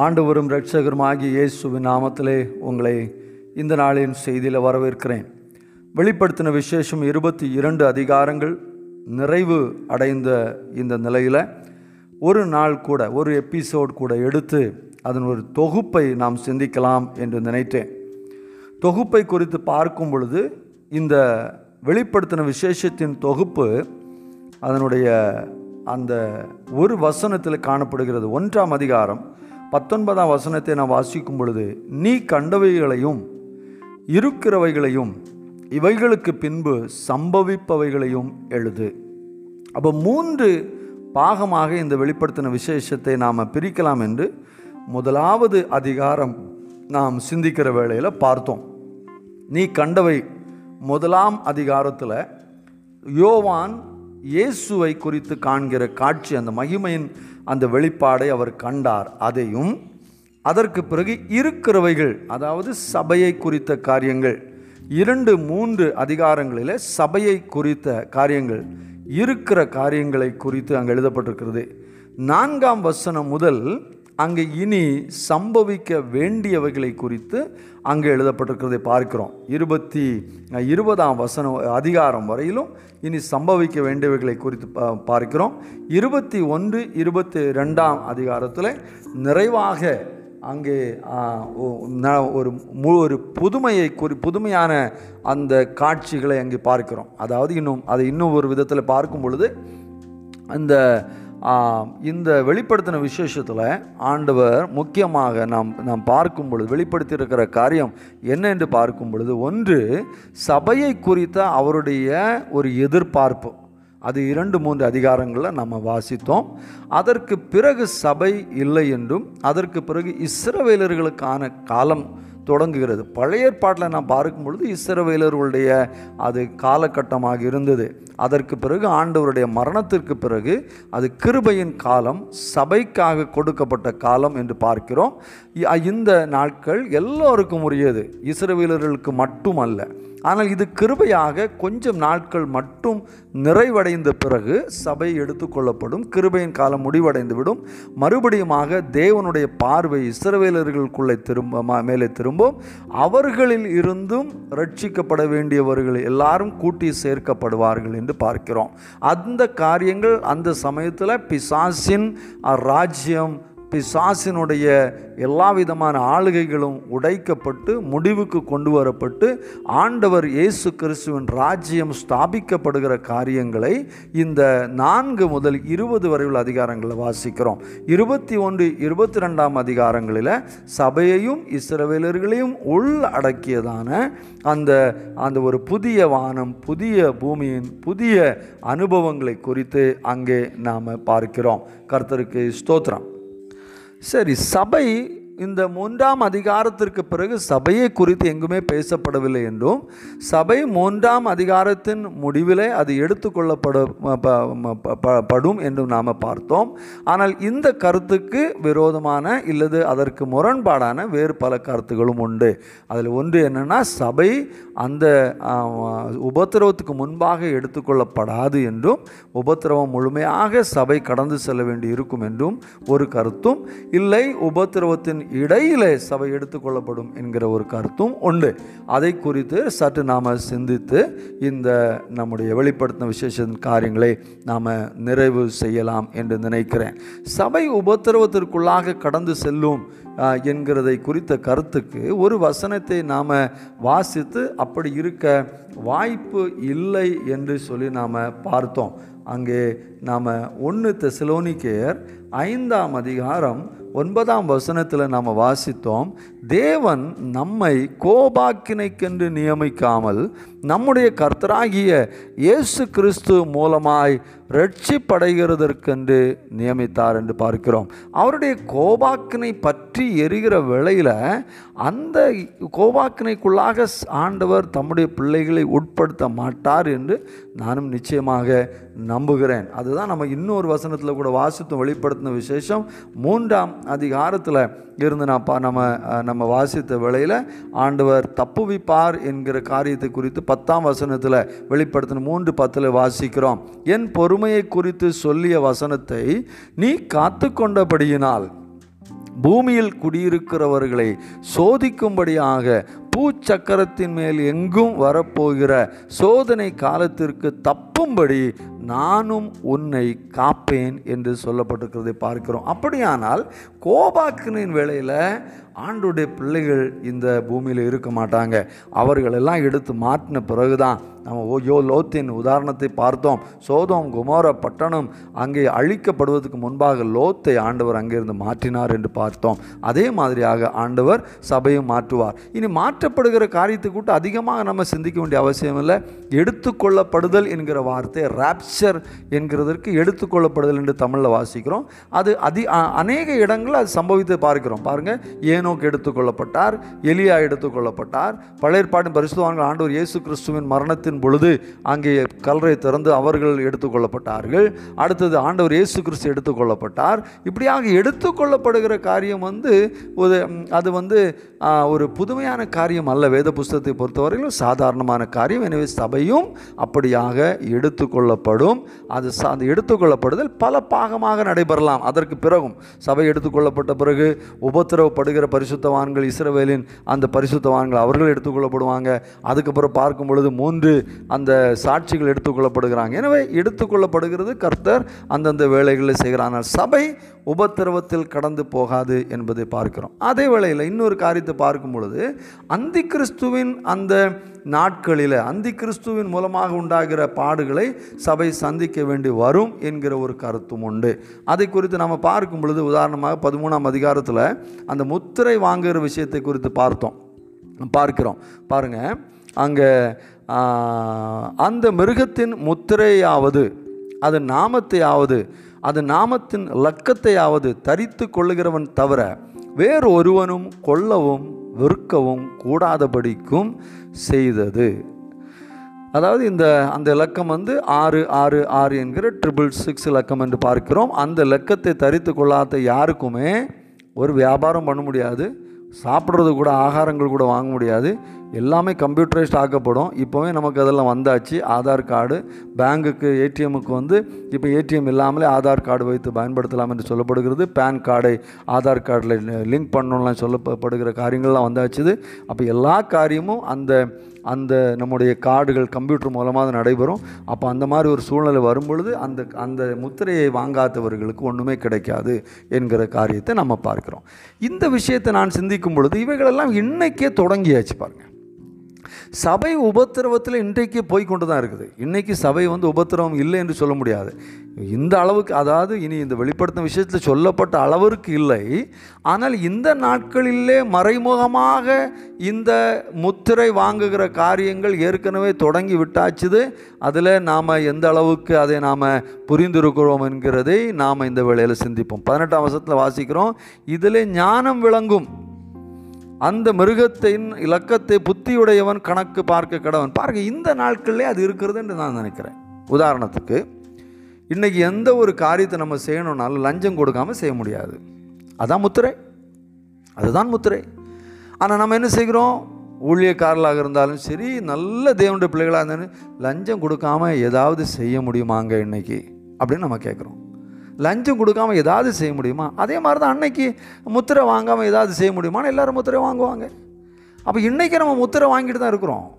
ஆண்டவரும் இரட்சகருமாகிய இயேசுவின் நாமத்திலே உங்களை இந்த நாளின் செய்தியில் வரவேற்கிறேன். வெளிப்படுத்தின விசேஷம் இருபத்தி இரண்டு அதிகாரங்கள் நிறைவு அடைந்த இந்த நிலையில் ஒரு நாள் கூட ஒரு எபிசோட் கூட எடுத்து அதன் ஒரு தொகுப்பை நாம் சிந்திக்கலாம் என்று நினைத்தேன். தொகுப்பை குறித்து பார்க்கும் பொழுது இந்த வெளிப்படுத்தின விசேஷத்தின் தொகுப்பு அதனுடைய அந்த ஒரு வசனத்தில் காணப்படுகிறது. ஒன்றாம் அதிகாரம் பத்தொன்பதாம் வசனத்தை நான் வாசிக்கும் பொழுது நீ கண்டவைகளையும் இருக்கிறவைகளையும் இவைகளுக்கு பின்பு சம்பவிப்பவைகளையும் எழுது. அப்போ மூன்று பாகமாக இந்த வெளிப்படுத்தின விசேஷத்தை நாம் பிரிக்கலாம் என்று முதலாவது அதிகாரம் நாம் சிந்திக்கிற வேளையில் பார்த்தோம். நீ கண்டவை முதலாம் அதிகாரத்தில் யோவான் இயேசுவை குறித்து காண்கிற காட்சி அந்த மகிமையின் அந்த வெளிப்பாடை அவர் கண்டார். அதையும் அதற்கு பிறகு இருக்கிறவைகள் அதாவது சபையை குறித்த காரியங்கள் இரண்டு மூன்று அதிகாரங்களில் சபையை குறித்த காரியங்கள் இருக்கிற காரியங்களை குறித்து அங்கே எழுதப்பட்டிருக்கிறது. நான்காம் வசனம் முதல் அங்கே இனி சம்பவிக்க வேண்டியவைகளை குறித்து அங்கே எழுதப்பட்டிருக்கிறதை பார்க்கிறோம். இருபத்தி இருபதாம் வசனம் அதிகாரம் வரையிலும் இனி சம்பவிக்க வேண்டியவைகளை குறித்து பார்க்கிறோம். இருபத்தி ஒன்று இருபத்தி ரெண்டாம் அதிகாரத்தில் நிறைவாக அங்கே ஒரு மு ஒரு புதுமையை குறி புதுமையான அந்த காட்சிகளை அங்கே பார்க்கிறோம். அதாவது இன்னும் அதை இன்னும் ஒரு விதத்தில் பார்க்கும் பொழுது அந்த இந்த வெளிப்படுத்தின விசேஷத்தில் ஆண்டவர் முக்கியமாக நாம் நாம் பார்க்கும் பொழுது வெளிப்படுத்தியிருக்கிற காரியம் என்ன என்று பார்க்கும் பொழுது ஒன்று சபையை குறித்த அவருடைய ஒரு எதிர்பார்ப்பு. அது இரண்டு மூன்று அதிகாரங்களில் நம்ம வாசித்தோம். அதற்கு பிறகு சபை இல்லை என்றும் அதற்கு பிறகு இஸ்ரவேலர்களுக்கான காலம் தொடங்குகிறது. பழைய ஏற்பாட்டில் நான் பார்க்கும் பொழுது இஸ்ரவேலர்களுடைய அது காலகட்டமாக இருந்தது. அதற்கு பிறகு ஆண்டவருடைய மரணத்திற்கு பிறகு அது கிருபையின் காலம் சபைக்காக கொடுக்கப்பட்ட காலம் என்று பார்க்கிறோம். இந்த நாட்கள் எல்லோருக்கும் உரியது. இஸ்ரவேலர்களுக்கு மட்டுமல்ல. ஆனால் இது கிருபையாக கொஞ்சம் நாட்கள் மட்டும் நிறைவடைந்த பிறகு சபை எடுத்துக்கொள்ளப்படும் கிருபையின் காலம் முடிவடைந்து விடும் மறுபடியுமாக தேவனுடைய பார்வை இஸ்ரவேலர்களுக்குள்ளே திரும்ப மேலே திரும்பும். அவர்களில் இருந்தும் ரட்சிக்கப்பட வேண்டியவர்கள் எல்லாரும் கூட்டி சேர்க்கப்படுவார்கள் என்று பார்க்கிறோம். அந்த காரியங்கள் அந்த சமயத்தில் பிசாசின் ராஜ்யம் பிசாசினுடைய எல்லா விதமான ஆளுகைகளும் உடைக்கப்பட்டு முடிவுக்கு கொண்டு வரப்பட்டு ஆண்டவர் இயேசு கிறிஸ்துவின் ராஜ்யம் ஸ்தாபிக்கப்படுகிற காரியங்களை இந்த நான்கு முதல் இருபது வரையுள்ள அதிகாரங்களில் வாசிக்கிறோம். இருபத்தி ஒன்று இருபத்தி ரெண்டாம் அதிகாரங்களில் சபையையும் இஸ்ரவேலர்களையும் உள் அடக்கியதான அந்த அந்த ஒரு புதிய வானம் புதிய பூமியின் புதிய அனுபவங்களை குறித்து அங்கே நாம் பார்க்கிறோம். கர்த்தருக்கு ஸ்தோத்திரம். சரி சபை இந்த மூன்றாம் அதிகாரத்திற்கு பிறகு சபையை குறித்து எங்குமே பேசப்படவில்லை என்றும் சபை மூன்றாம் அதிகாரத்தின் முடிவிலே அது எடுத்துக்கொள்ளப்பட ப- ப- படும் என்றும் நாம் பார்த்தோம். ஆனால் இந்த கருத்துக்கு விரோதமான இல்லது அதற்கு முரண்பாடான வேறு பல கருத்துகளும் உண்டு. அதில் ஒன்று என்னென்னா சபை அந்த உபத்திரவத்துக்கு முன்பாக எடுத்துக்கொள்ளப்படாது என்றும் உபத்திரவம் முழுமையாக சபை கடந்து செல்ல வேண்டி இருக்கும் என்றும் ஒரு கருத்தும் இல்லை. உபத்திரவத்தின் இடையிலே சபை எடுத்துக்கொள்ளப்படும் என்கிற ஒரு கருத்தும் உண்டு. அதை குறித்து சற்று நாம் சிந்தித்து இந்த நம்முடைய வெளிப்படுத்தின விசேஷத்தின் காரியங்களை நாம் நிறைவு செய்யலாம் என்று நினைக்கிறேன். சபை உபத்திரவத்திற்குள்ளாக கடந்து செல்லும் என்கிறதை குறித்த கருத்துக்கு ஒரு வசனத்தை நாம் வாசித்து அப்படி இருக்க வாய்ப்பு இல்லை என்று சொல்லி நாம் பார்த்தோம். அங்கே நாம் ஒன்று தெசலோனிக்கேயர் ஐந்தாம் அதிகாரம் ஒன்பதாம் வசனத்தில் நாம் வாசித்தோம். தேவன் நம்மை கோபாக்கினைக்கென்று நியமிக்காமல் நம்முடைய கர்த்தராகிய இயேசு கிறிஸ்து மூலமாய் ரட்சிப்படைகிறதற்கென்று நியமித்தார் என்று பார்க்கிறோம். அவருடைய கோபாக்கினை பற்றி எரிகிற வேளையில் அந்த கோபாக்கினைக்குள்ளாக ஆண்டவர் தம்முடைய பிள்ளைகளை உட்படுத்த மாட்டார் என்று நானும் நிச்சயமாக நம்புகிறேன். அதுதான் நம்ம இன்னொரு வசனத்தில் கூட வாசித்தும் வெளிப்படுத்தின விசேஷம். மூன்றாம் அதிகாரத்தில் இருந்து நான் பா நம்ம நம்ம வாசித்த வேளையில் ஆண்டவர் தப்புவிப்பார் என்கிற காரியத்தை குறித்து பத்தாம் வசனத்தில் வெளிப்படுத்தின மூன்று பத்தில் வாசிக்கிறோம். என் பொறுமையை குறித்து சொல்லிய வசனத்தை நீ காத்து கொண்டபடியினால் பூமியில் குடியிருக்கிறவர்களை சோதிக்கும்படியாக பூச்சக்கரத்தின் மேல் எங்கும் வரப்போகிற சோதனை காலத்திற்கு தப்பும்படி நானும் உன்னை காப்பேன் என்று சொல்லப்பட்டிருக்கிறதை பார்க்கிறோம். அப்படியானால் கோபாக்கினின் வேளையில் ஆண்டுடைய பிள்ளைகள் இந்த பூமியில் இருக்க மாட்டாங்க. அவர்களெல்லாம் எடுத்து மாற்றின பிறகுதான் நம்ம ஓயோ லோத்தின் உதாரணத்தை பார்த்தோம். சோதோம் குமோர பட்டணம் அங்கே அழிக்கப்படுவதற்கு முன்பாக லோத்தை ஆண்டவர் அங்கிருந்து மாற்றினார் என்று பார்த்தோம். அதே மாதிரியாக ஆண்டவர் சபையும் மாற்றுவார். இனி மாற்றப்படுகிற காரியத்தை கூட்ட அதிகமாக நம்ம சிந்திக்க வேண்டிய அவசியம் இல்லை. எடுத்துக்கொள்ளப்படுதல் என்கிற வார்த்தை ராப்சர் என்கிறதற்கு எடுத்துக்கொள்ளப்படுதல் என்று தமிழில் வாசிக்கிறோம். அது அதி அநேக இடங்களில் அது சம்பவித்து பார்க்கிறோம். பாருங்கள் ஏனோக்கு எடுத்துக்கொள்ளப்பட்டார் எலியா எடுத்துக்கொள்ளப்பட்டார் பழைய பரிசுவான்கள் ஆண்டவர் இயேசு கிறிஸ்துவின் மரணத்தில் மரணத்தின் பொழுது அங்கே கல்லறை திறந்து அவர்கள் எடுத்துக்கொள்ளப்பட்டார்கள். அடுத்தது ஆண்டவர் இயேசு கிறிஸ்து எடுத்துக்கொள்ளப்பட்டார். இப்படியாக எடுத்துக்கொள்ளப்படுகிற காரியம் வந்து ஒரு அது வந்து ஒரு புதுமையான காரியம் அல்ல. வேத புஸ்தகத்தை பொறுத்தவரையிலும் சாதாரணமான காரியம். எனவே சபையும் அப்படியாக எடுத்துக்கொள்ளப்படும். அது அந்த எடுத்துக்கொள்ளப்படுதல் பல பாகமாக நடைபெறலாம். அதற்கு பிறகும் சபை எடுத்துக்கொள்ளப்பட்ட பிறகு உபத்திரவப்படுகிற பரிசுத்தவான்கள் இஸ்ரவேலின் அந்த பரிசுத்தவான்கள் அவர்கள் எடுத்துக்கொள்ளப்படுவாங்க. அதுக்கப்புறம் பார்க்கும் பொழுது மூன்று அந்த சாட்சிகள் எடுத்துக்கொள்ளப்படுகிறாங்க. எனவே எடுத்துக்கொள்ளப்படுகிறது கர்த்தர் அந்தந்த வேலைகளில் செய்கிறார். சபை உபத்திரவத்தில் கடந்து போகாது என்பதை பார்க்கிறோம். அதே வேளையில் இன்னொரு காரியத்தை பார்க்கும் பொழுது அந்தி கிறிஸ்துவின் அந்த நாட்களில் அந்தி கிறிஸ்துவின் மூலமாக உண்டாகிற பாடுகளை சபை சந்திக்க வேண்டி வரும் என்கிற ஒரு கருத்தும் உண்டு. அதை குறித்து நம்ம பார்க்கும் பொழுது உதாரணமாக பதிமூணாம் அதிகாரத்தில் அந்த முத்திரை வாங்குகிற விஷயத்தை குறித்து பார்த்தோம். பார்க்கிறோம். பாருங்க. அங்கே அந்த மிருகத்தின் முத்திரையாவது அது நாமத்தையாவது அது நாமத்தின் லக்கத்தையாவது தரித்து கொள்ளுகிறவன் தவிர வேறு ஒருவனும் கொல்லவும் விற்கவும் கூடாதபடிக்கும் செய்தது. அதாவது இந்த அந்த இலக்கம் வந்து ஆறு ஆறு ஆறு என்கிற ட்ரிபிள் சிக்ஸ் இலக்கம் என்று பார்க்கிறோம். அந்த இலக்கத்தை தரித்து கொள்ளாத யாருக்குமே ஒரு வியாபாரம் பண்ண முடியாது. சாப்பிட்றது கூட ஆகாரங்கள் கூட வாங்க முடியாது. எல்லாமே கம்ப்யூட்டரைஸ்ட் ஆக்கப்படும். இப்போவே நமக்கு அதெல்லாம் வந்தாச்சு. ஆதார் கார்டு பேங்குக்கு ஏடிஎம்முக்கு வந்து இப்போ ஏடிஎம் இல்லாமலே ஆதார் கார்டு வைத்து பயன்படுத்தலாம் என்று சொல்லப்படுகிறது. பேன் கார்டை ஆதார் கார்டில் லிங்க் பண்ணணும்லாம் சொல்லப்படுகிற காரியங்கள்லாம் வந்தாச்சுது அப்போ எல்லா காரியமும் அந்த அந்த நம்முடைய கார்டுகள் கம்ப்யூட்டர் மூலமாக அது நடைபெறும். அப்போ அந்த மாதிரி ஒரு சூழ்நிலை வரும்பொழுது அந்த அந்த முத்திரையை வாங்காதவர்களுக்கு ஒன்றுமே கிடைக்காது என்கிற காரியத்தை நம்ம பார்க்குறோம். இந்த விஷயத்தை நான் சிந்திக்கும் பொழுது இவைகளெல்லாம் இன்னைக்கே தொடங்கியாச்சு பாருங்கள் சபை உபத்திரவத்தில் இன்றைக்கு போய் கொண்டு தான் இருக்குது. இன்றைக்கி சபை வந்து உபத்திரவம் இல்லை என்று சொல்ல முடியாது. இந்த அளவுக்கு அதாவது இனி இந்த வெளிப்படுத்தும் விஷயத்தில் சொல்லப்பட்ட அளவிற்கு இல்லை. ஆனால் இந்த நாட்களிலே மறைமுகமாக இந்த முத்திரை வாங்குகிற காரியங்கள் ஏற்கனவே தொடங்கி விட்டாச்சுது. அதில் நாம் எந்த அளவுக்கு அதை நாம் புரிந்திருக்கிறோம் என்கிறதை நாம் இந்த வேளையில் சிந்திப்போம். பதினெட்டாம் வருஷத்தில் வாசிக்கிறோம். இதில் ஞானம் விளங்கும். அந்த மிருகத்தின் இலக்கத்தை புத்தியுடையவன் கணக்கு பார்க்க கடவன். பாருங்க இந்த நாட்கள்லே அது இருக்கிறது என்று நான் நினைக்கிறேன். உதாரணத்துக்கு இன்றைக்கி எந்த ஒரு காரியத்தை நம்ம செய்யணும்னாலும் லஞ்சம் கொடுக்காம செய்ய முடியாது. அதான் முத்திரை. அதுதான் முத்திரை. ஆனால் நம்ம என்ன செய்கிறோம்? ஊழியக்காரர்களாக இருந்தாலும் சரி நல்ல தேவனுடைய பிள்ளைகளாக இருந்தாலும் லஞ்சம் கொடுக்காம ஏதாவது செய்ய முடியுமாங்க இன்றைக்கி அப்படின்னு நம்ம கேட்குறோம். லஞ்சம் கொடுக்காம ஏதாவது செய்ய முடியுமா? அதே மாதிரி தான் அன்னைக்கு முத்திரை வாங்காமல் ஏதாவது செய்ய முடியுமான்னு எல்லோரும் முத்திரை வாங்குவாங்க. அப்போ இன்றைக்கி நம்ம முத்திரை வாங்கிட்டு தான் இருக்கிறோம்.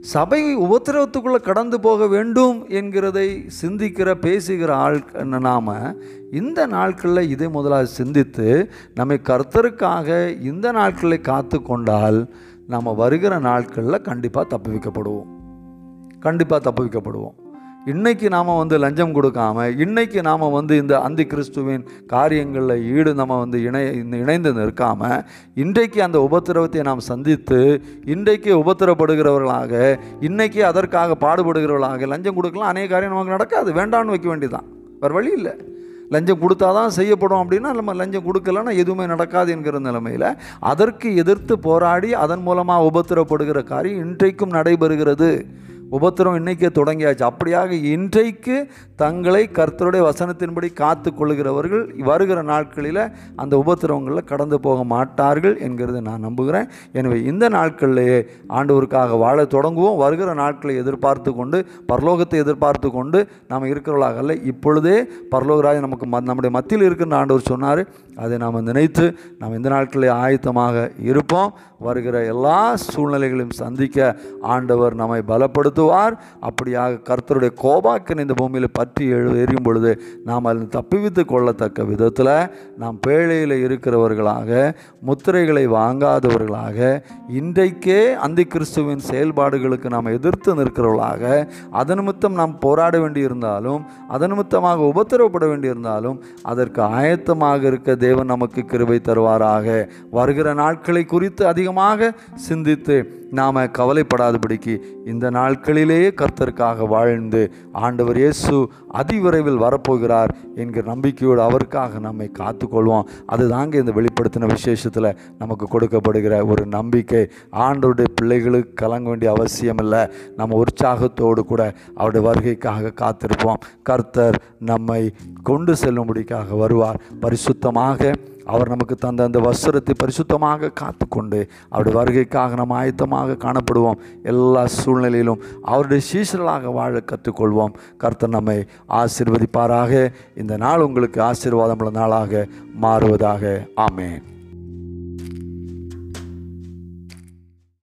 சபை உபத்திரவத்துக்குள்ளே கடந்து போக வேண்டும் என்கிறதை சிந்திக்கிற பேசுகிற ஆள் நாம் இந்த நாட்களில் இதை முதலாக சிந்தித்து நம்மை கர்த்தருக்காக இந்த நாட்களை காத்து கொண்டால் நம்ம வருகிற நாட்களில் கண்டிப்பாக தப்புவிக்கப்படுவோம் கண்டிப்பாக தப்புவிக்கப்படுவோம் இன்னைக்கு நாம் வந்து லஞ்சம் கொடுக்காம இன்னைக்கு நாம் வந்து இந்த அந்தி கிறிஸ்துவின் காரியங்களில் ஈடு நம்ம வந்து இணை இணைந்து நிற்காமல் இன்றைக்கு அந்த உபத்திரவத்தை நாம் சந்தித்து இன்றைக்கு உபத்திரப்படுகிறவர்களாக இன்றைக்கி அதற்காக பாடுபடுகிறவர்களாக லஞ்சம் கொடுக்கலாம். அநேக காரியம் நமக்கு நடக்காது. வேண்டாம்னு வைக்க வேண்டியதுதான். வேறு வழி இல்லை. லஞ்சம் கொடுத்தா தான் செய்யப்படும் அப்படின்னா நம்ம லஞ்சம் கொடுக்கலன்னா எதுவுமே நடக்காது என்கிற நிலைமையில் அதற்கு எதிர்த்து போராடி அதன் மூலமாக உபத்திரப்படுகிற காரியம் இன்றைக்கும் நடைபெறுகிறது. உபத்திரம் இன்னைக்கே தொடங்கியாச்சு. அப்படியாக இன்றைக்கு தங்களை கர்த்தருடைய வசனத்தின்படி காத்து கொள்கிறவர்கள் வருகிற நாட்களில் அந்த உபத்திரவங்களில் கடந்து போக மாட்டார்கள் என்கிறதை நான் நம்புகிறேன். எனவே இந்த நாட்கள்லேயே ஆண்டவருக்காக வாழ தொடங்குவோம். வருகிற நாட்களை எதிர்பார்த்து கொண்டு பரலோகத்தை எதிர்பார்த்து கொண்டு நாம் இருக்கிறவர்களாக அல்ல. இப்பொழுதே பரலோகராஜ் நமக்கு ம- நம்முடைய மத்தியில் இருக்கிற ஆண்டவர் சொன்னார் அதை நாம் நினைத்து நாம் இந்த நாட்களில் ஆயத்தமாக இருப்போம். வருகிற எல்லா சூழ்நிலைகளையும் சந்திக்க ஆண்டவர் நம்மை பலப்படுத்துவார். அப்படியாக கர்த்தருடைய கோபாக்கன் இந்த பூமியில் பற்றி எழு எரியும் பொழுது நாம் அதில் தப்பிவித்து கொள்ளத்தக்க விதத்தில் நாம் பேழையில் இருக்கிறவர்களாக முத்திரைகளை வாங்காதவர்களாக இன்றைக்கே அந்தி கிறிஸ்துவின் செயல்பாடுகளுக்கு நாம் எதிர்த்து நிற்கிறவர்களாக அதன் நிமித்தம் நாம் போராட வேண்டியிருந்தாலும் அதன் நிமித்தமாக உபத்திரவப்பட வேண்டியிருந்தாலும் அதற்கு ஆயத்தமாக இருக்க தேவன் நமக்கு கிருபை தருவாராக. வருகிற நாட்களை குறித்து அதிகமாக சிந்தித்து நாம் கவலைப்படாதபடிக்கு இந்த நாட்களிலேயே கர்த்தருக்காக வாழ்ந்து ஆண்டவர் இயேசு அதிவிரைவில் வரப்போகிறார் என்கிற நம்பிக்கையோடு அவருக்காக நம்மை காத்துக்கொள்வோம். அதுதாங்க இந்த வெளிப்படுத்தின விசேஷத்தில் நமக்கு கொடுக்கப்படுகிற ஒரு நம்பிக்கை. ஆண்டவருடைய பிள்ளைகளுக்கு கலங்க வேண்டிய அவசியம் இல்லை நம்ம உற்சாகத்தோடு கூட அவருடைய வருகைக்காக காத்திருப்போம். கர்த்தர் நம்மை கொண்டு செல்லும்படிக்காக வருவார். பரிசுத்தமாக அவர் நமக்கு தந்த அந்த வஸ்திரத்தை பரிசுத்தமாக காத்துக்கொண்டு அவருடைய வருகைக்காக நாம் ஆயத்தமாக காணப்படுவோம். எல்லா சூழ்நிலையிலும் அவருடைய சீசர்களாக வாழ கற்றுக்கொள்வோம். கர்த்தர் நம்மை ஆசீர்வதிப்பாராக. இந்த நாள் உங்களுக்கு ஆசீர்வாதமுள்ள நாளாக மாறுவதாக. ஆமேன்.